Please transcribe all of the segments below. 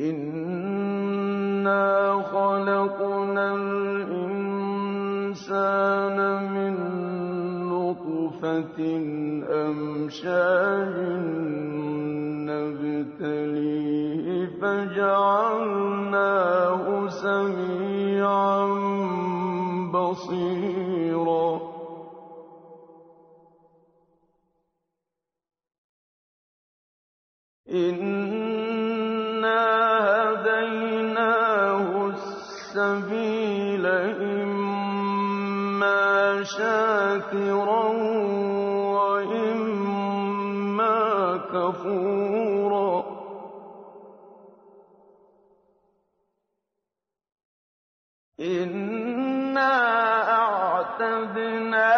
إِنَّا خَلَقْنَا الْإِنسَانَ مِن نُّطْفَةٍ أَمْشَاجٍ نَّبْتَلِيهِ فَجَعَلْنَاهُ سَمِيعًا بَصِيرًا إِنَّا شَاكِرًا وَإِمَّا كَفُورًا. إِنَّا أَعْتَدْنَا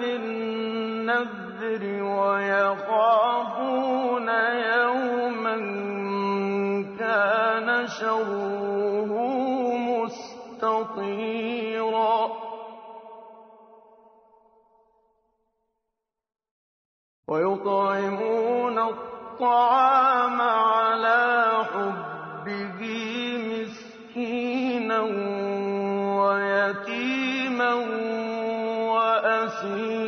بِالنَّذْرِ وَيَخَافُونَ يَوْمًا كَانَ شَرُّهُ مُسْتَطِيرًا. وَيُطْعِمُونَ الطَّعَامَ عَلَىٰ حُبِّهِ أن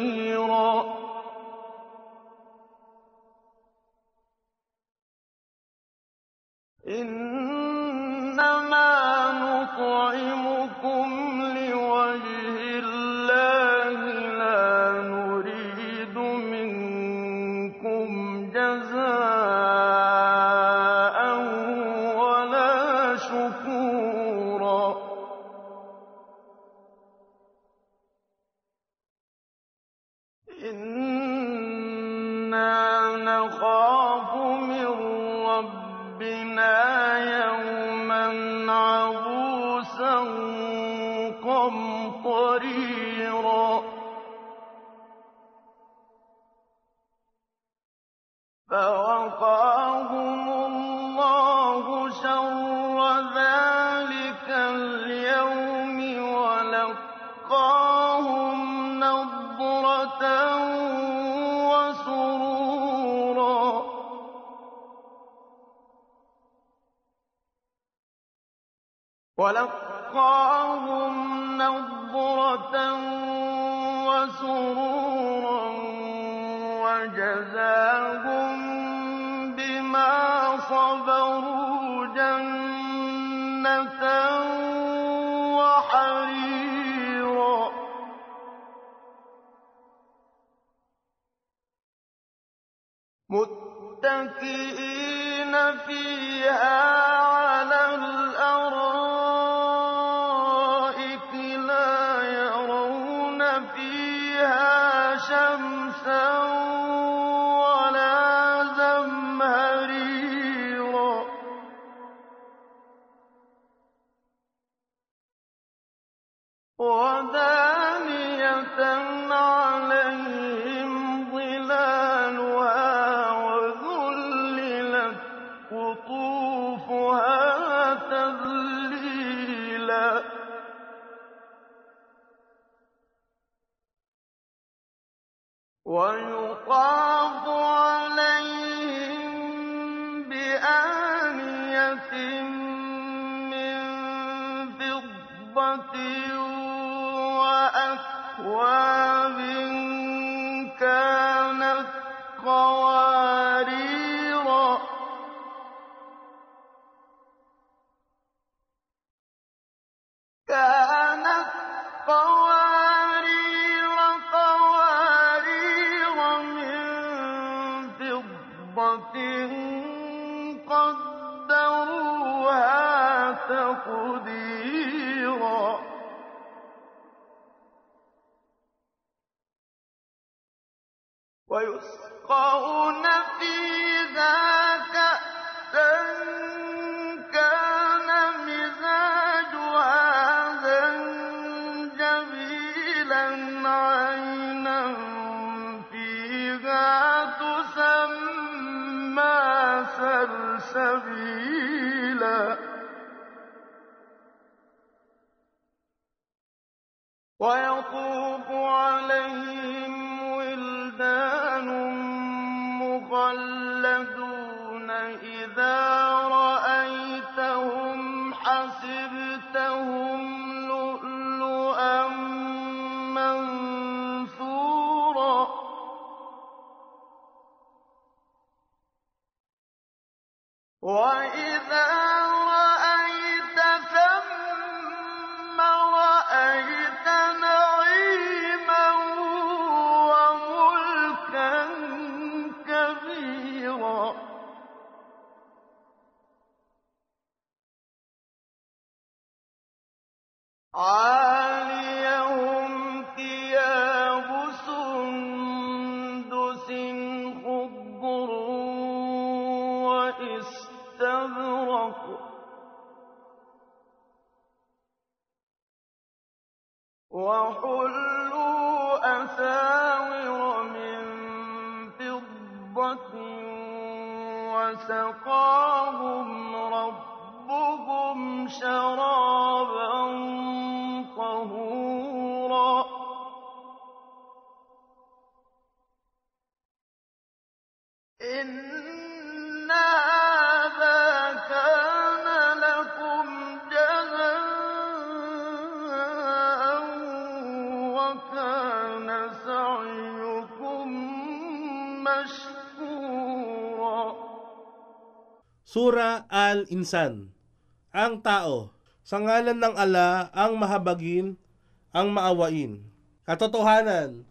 إِنَّا نَخَافُ مِن رَّبِّنَا وَلَقَّاهُمْ نَضْرَةً وَسُرُورًا وَجَزَاهُم بِمَا صَبَرُوا جَنَّةً وَحَرِيرًا. مُتَّكِئِينَ فِيهَا وَدَانِيَةً سبيلا. ويقول وإذا Sura Al-Insan Ang tao Sa ngalan ng ala ang mahabagin, ang maawain. Katotohanan,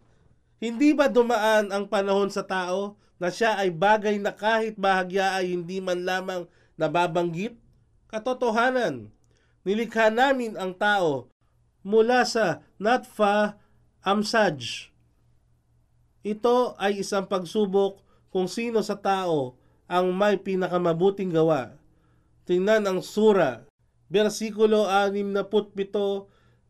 hindi ba dumaan ang panahon sa tao na siya ay bagay na kahit bahagya ay hindi man lamang nababanggit? Katotohanan, nilikha namin ang tao mula sa Natfa Amsaj. Ito ay isang pagsubok kung sino sa tao ang may pinakamabuting gawa. Tingnan ang sura, versikulo 67,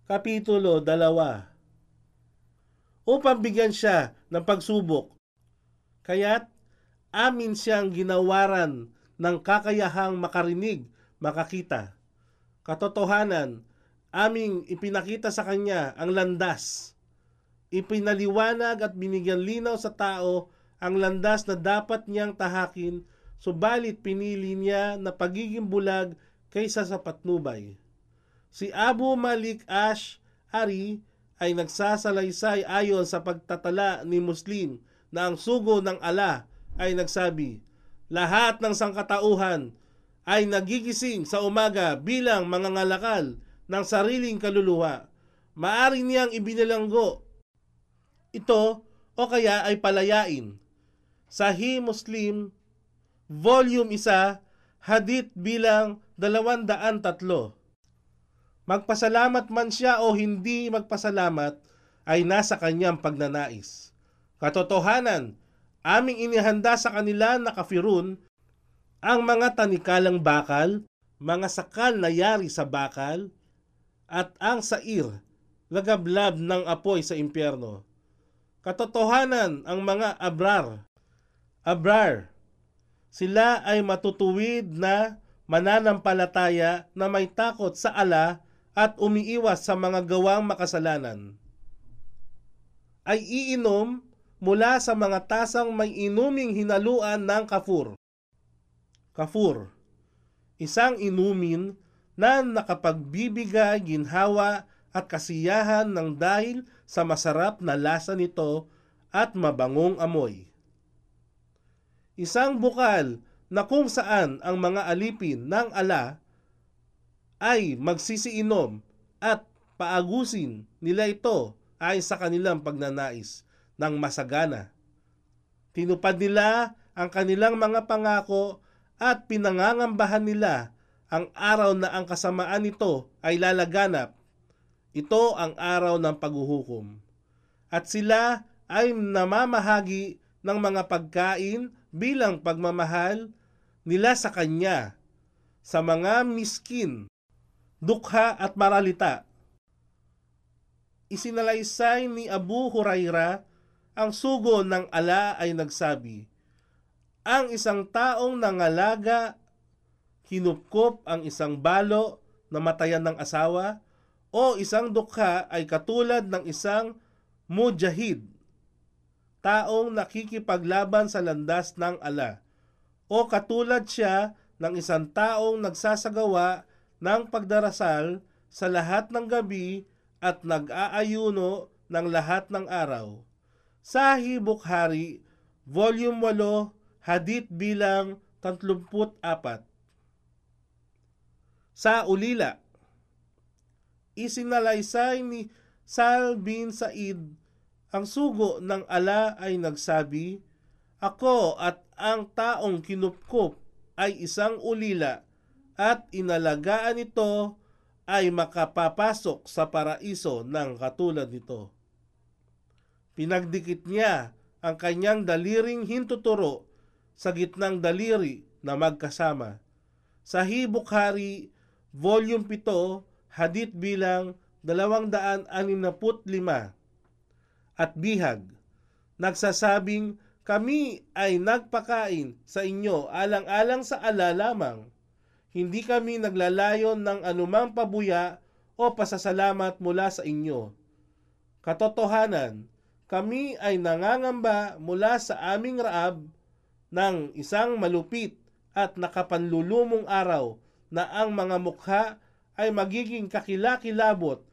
kapitulo 2. Upang bigyan siya ng pagsubok, kaya't amin siyang ginawaran ng kakayahang makarinig, makakita. Katotohanan, aming ipinakita sa kanya ang landas. Ipinaliwanag at binigyan linaw sa tao ang landas na dapat niyang tahakin, subalit pinili niya na pagiging bulag kaysa sa patnubay. Si Abu Malik Ash Ari ay nagsasalaysay ayon sa pagtatala ni Muslim na ang sugo ng ala ay nagsabi, lahat ng sangkatauhan ay nagigising sa umaga bilang mga ngalakal ng sariling kaluluwa. Maari niyang ibinilanggo ito o kaya ay palayain. Sahih Muslim, Volume 1, Hadith bilang 203. Magpasalamat man siya o hindi magpasalamat ay nasa kanyang pagnanais. Katotohanan, aming inihanda sa kanila na kafirun ang mga tanikalang bakal, mga sakal na yari sa bakal, at ang sair, lagablab ng apoy sa impyerno. Katotohanan ang mga abrar. Abrar, sila ay matutuwid na mananampalataya na may takot sa ala at umiiwas sa mga gawang makasalanan. Ay iinom mula sa mga tasang may inuming hinaluan ng kafur. Kafur, isang inumin na nakapagbibigay ginhawa at kasiyahan ng dahil sa masarap na lasa nito at mabangong amoy. Isang bukal na kung saan ang mga alipin ng ala ay magsisiinom at paagusin nila ito ay sa kanilang pagnanais ng masagana. Tinupad nila ang kanilang mga pangako at pinangangambahan nila ang araw na ang kasamaan nito ay lalaganap. Ito ang araw ng paghuhukom. At sila ay namamahagi ng mga pagkain bilang pagmamahal nila sa Kanya sa mga miskin, dukha at maralita. Isinalaysay ni Abu Huraira ang sugo ng ala ay nagsabi, Ang isang taong nangalaga, kinupkop ang isang balo na matayan ng asawa, o isang dukha ay katulad ng isang mujahid, taong nakikipaglaban sa landas ng ala, o katulad siya ng isang taong nagsasagawa ng pagdarasal sa lahat ng gabi at nag-aayuno ng lahat ng araw. Sahih Bukhari, Volume 8, Hadith bilang 34. Sa ulila, isinalaysay ni Sal bin Said ang sugo ng ala ay nagsabi, Ako at ang taong kinupkup ay isang ulila at inalagaan ito ay makapapasok sa paraiso ng katulad nito. Pinagdikit niya ang kanyang daliring hintuturo sa gitnang daliri na magkasama. Sa Hibukhari, Volume 7, Hadith bilang 265 at bihag, nagsasabing kami ay nagpakain sa inyo alang-alang sa ala lamang. Hindi kami naglalayon ng anumang pabuya o pasasalamat mula sa inyo. Katotohanan, kami ay nangangamba mula sa aming raab ng isang malupit at nakapanlulumong araw na ang mga mukha ay magiging kakilakilabot.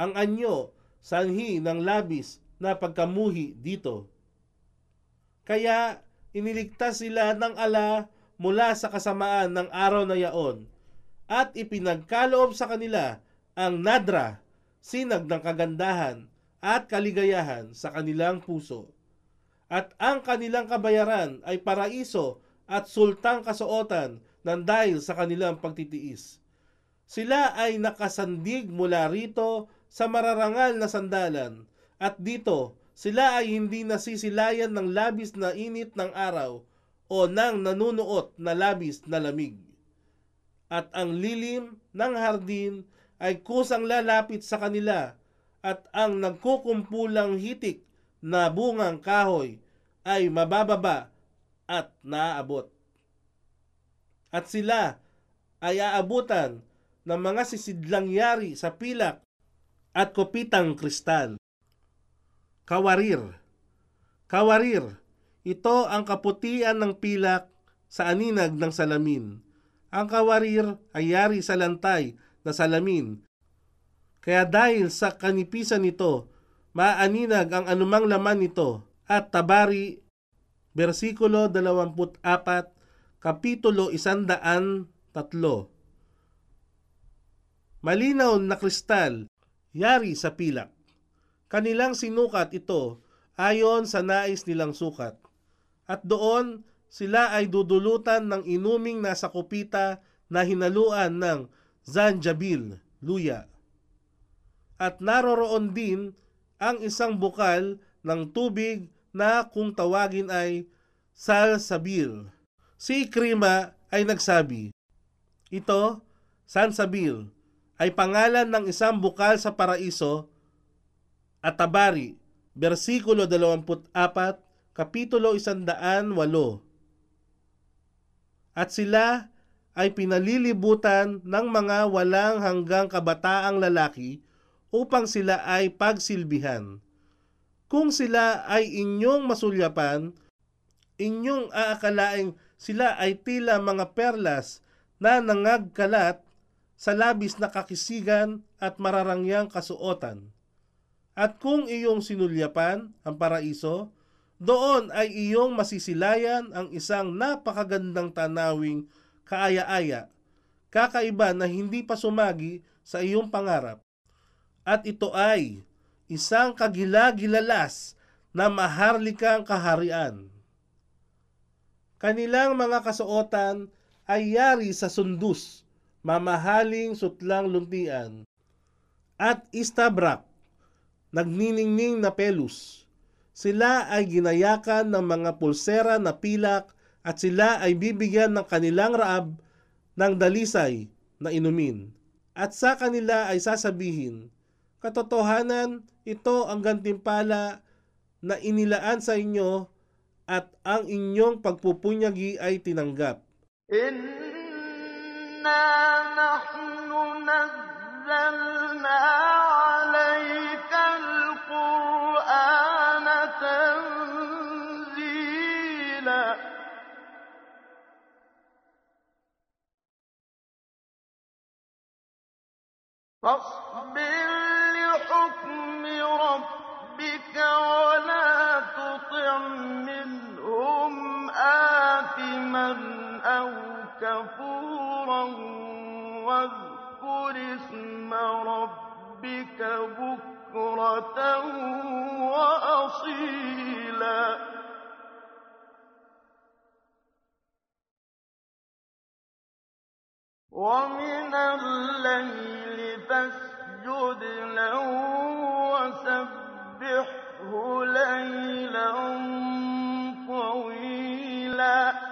Ang anyo sanhi ng labis na pagkamuhi dito. Kaya iniligtas sila ng ala mula sa kasamaan ng araw na yaon at ipinagkaloob sa kanila ang nadra, sinag ng kagandahan at kaligayahan sa kanilang puso. At ang kanilang kabayaran ay paraiso at sultang kasuotan ng dahil sa kanilang pagtitiis. Sila ay nakasandig mula rito sa mararangal na sandalan at dito sila ay hindi nasisilayan ng labis na init ng araw o ng nanunuot na labis na lamig. At ang lilim ng hardin ay kusang lalapit sa kanila at ang nagkukumpulang hitik na bungang kahoy ay mabababa at naaabot. At sila ay aabutan ng mga sisidlang yari sa pilak at kopitang kristal. Kawarir. Kawarir ito ang kaputian ng pilak sa aninag ng salamin. Ang kawarir ay yari sa lantay na salamin. Kaya dahil sa kanipisan nito, maaninag ang anumang laman nito. At Tabari, versikulo 24, kapitulo 103. Malinaw na kristal, yari sa pilak. Kanilang sinukat ito ayon sa nais nilang sukat at doon sila ay dudulutan ng inuming nasa kupita na hinaluan ng zanjabil, luya. At naroroon din ang isang bukal ng tubig na kung tawagin ay salsabil. Si Krima ay nagsabi, Ito, salsabil, ay pangalan ng isang bukal sa paraiso at tabari, versikulo 24 Kapitulo 108 At sila ay pinalilibutan ng mga walang hanggang kabataang lalaki upang sila ay pagsilbihan. Kung sila ay inyong masulyapan, inyong aakalaing sila ay tila mga perlas na nangagkalat sa labis na kakisigan at mararangyang kasuotan. At kung iyong sinulyapan ang paraiso, doon ay iyong masisilayan ang isang napakagandang tanawing kaaya-aya, kakaiba na hindi pa sumagi sa iyong pangarap. At ito ay isang kagilagilalas na maharlikang kaharian. Kanilang mga kasuotan ay yari sa sundus, mamahaling sutlang luntian, at istabrak, nagniningning na pelus. Sila ay ginayakan ng mga pulsera na pilak at sila ay bibigyan ng kanilang raab ng dalisay na inumin. At sa kanila ay sasabihin, Katotohanan, ito ang gantimpala na inilaan sa inyo at ang inyong pagpupunyagi ay tinanggap. Inna nahnu nazzalna فاصبر لحكم ربك ولا تطع منهم آثما أو كفورا واذكر اسم ربك بكرة وأصيلا. ومن الليل فاسجد له وسبحه ليلا طويلا.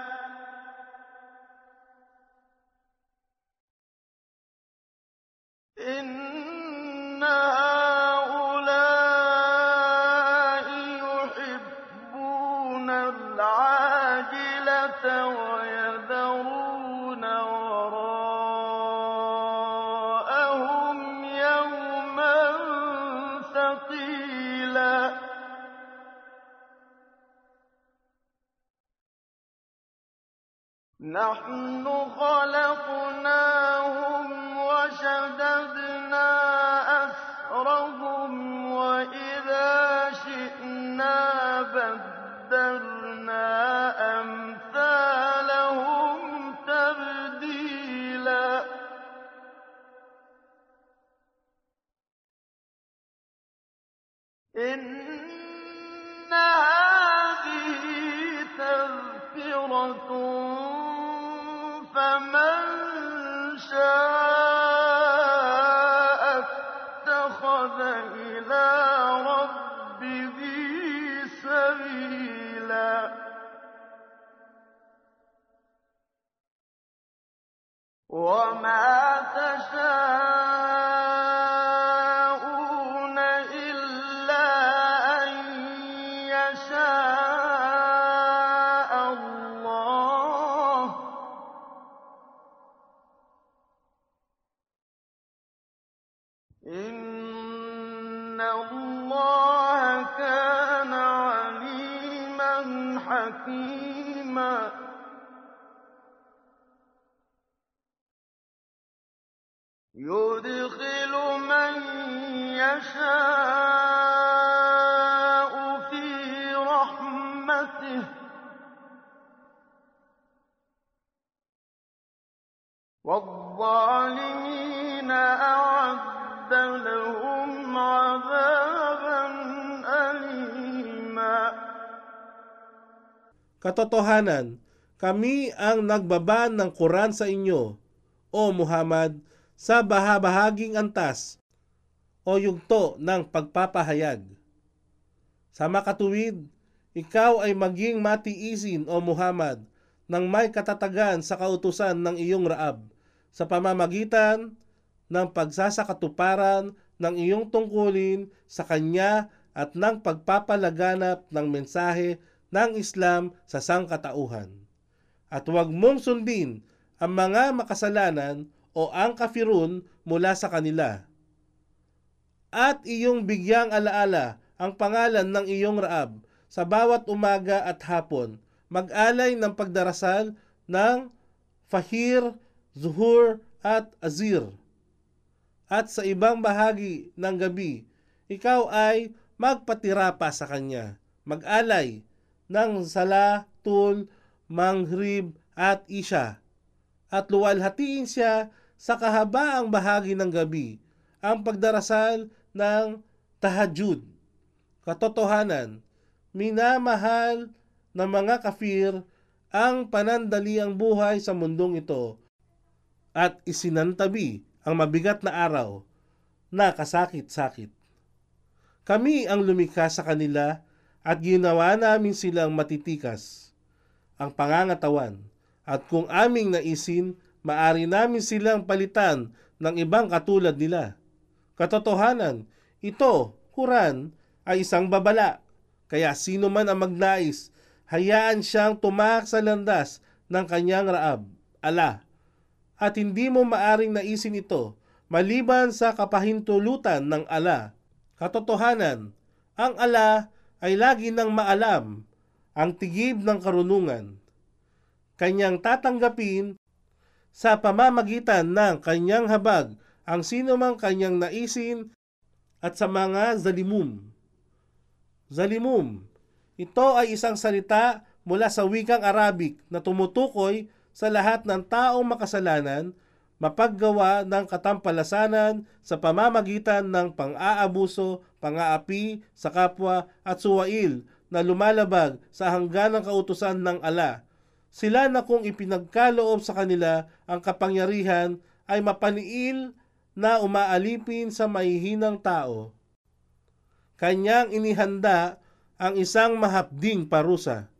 إن الله كان عليما حكيما Katotohanan, kami ang nagbaba ng Quran sa inyo, O Muhammad, sa bahabahaging antas o yugto ng pagpapahayag. Sa makatuwid, ikaw ay maging matiisin, O Muhammad, ng may katatagan sa kautusan ng iyong raab sa pamamagitan ng pagsasakatuparan ng iyong tungkulin sa Kanya at ng pagpapalaganap ng mensahe ng Islam sa sangkatauhan. At huwag mong sundin ang mga makasalanan o ang kafirun mula sa kanila. At iyong bigyang alaala ang pangalan ng iyong Raab sa bawat umaga at hapon. Mag-alay ng pagdarasal ng Fahir, Zuhur at Azir. At sa ibang bahagi ng gabi, ikaw ay magpatira pa sa kanya. Mag-alay ng Sala, Tul, Maghrib at Isha. At luwalhatiin siya sa kahabaang bahagi ng gabi ang pagdarasal ng tahajud. Katotohanan, minamahal ng mga kafir ang panandaliang buhay sa mundong ito at isinantabi ang mabigat na araw na kasakit-sakit. Kami ang lumikha sa kanila at ginawa namin silang matitikas ang pangangatawan at kung aming naisin, maari namin silang palitan ng ibang katulad nila. Katotohanan, ito, Quran, ay isang babala. Kaya sino man ang magnais, hayaan siyang tumak sa landas ng kanyang raab, ala. At hindi mo maaring naisin ito, maliban sa kapahintulutan ng ala. Katotohanan, ang ala ay lagi nang maalam ang tigib ng karunungan. Kanyang tatanggapin sa pamamagitan ng kanyang habag ang sino mang kanyang naisin at sa mga zalimum. Zalimum, ito ay isang salita mula sa wikang Arabic na tumutukoy sa lahat ng taong makasalanan mapaggawa ng katampalasanan sa pamamagitan ng pang-aabuso, pang-aapi sa kapwa at suwail na lumalabag sa hangganang kautusan ng ala. Sila na kung ipinagkaloob sa kanila ang kapangyarihan ay mapaniil na umaalipin sa mahihinang tao. Kanyang inihanda ang isang mahapding parusa.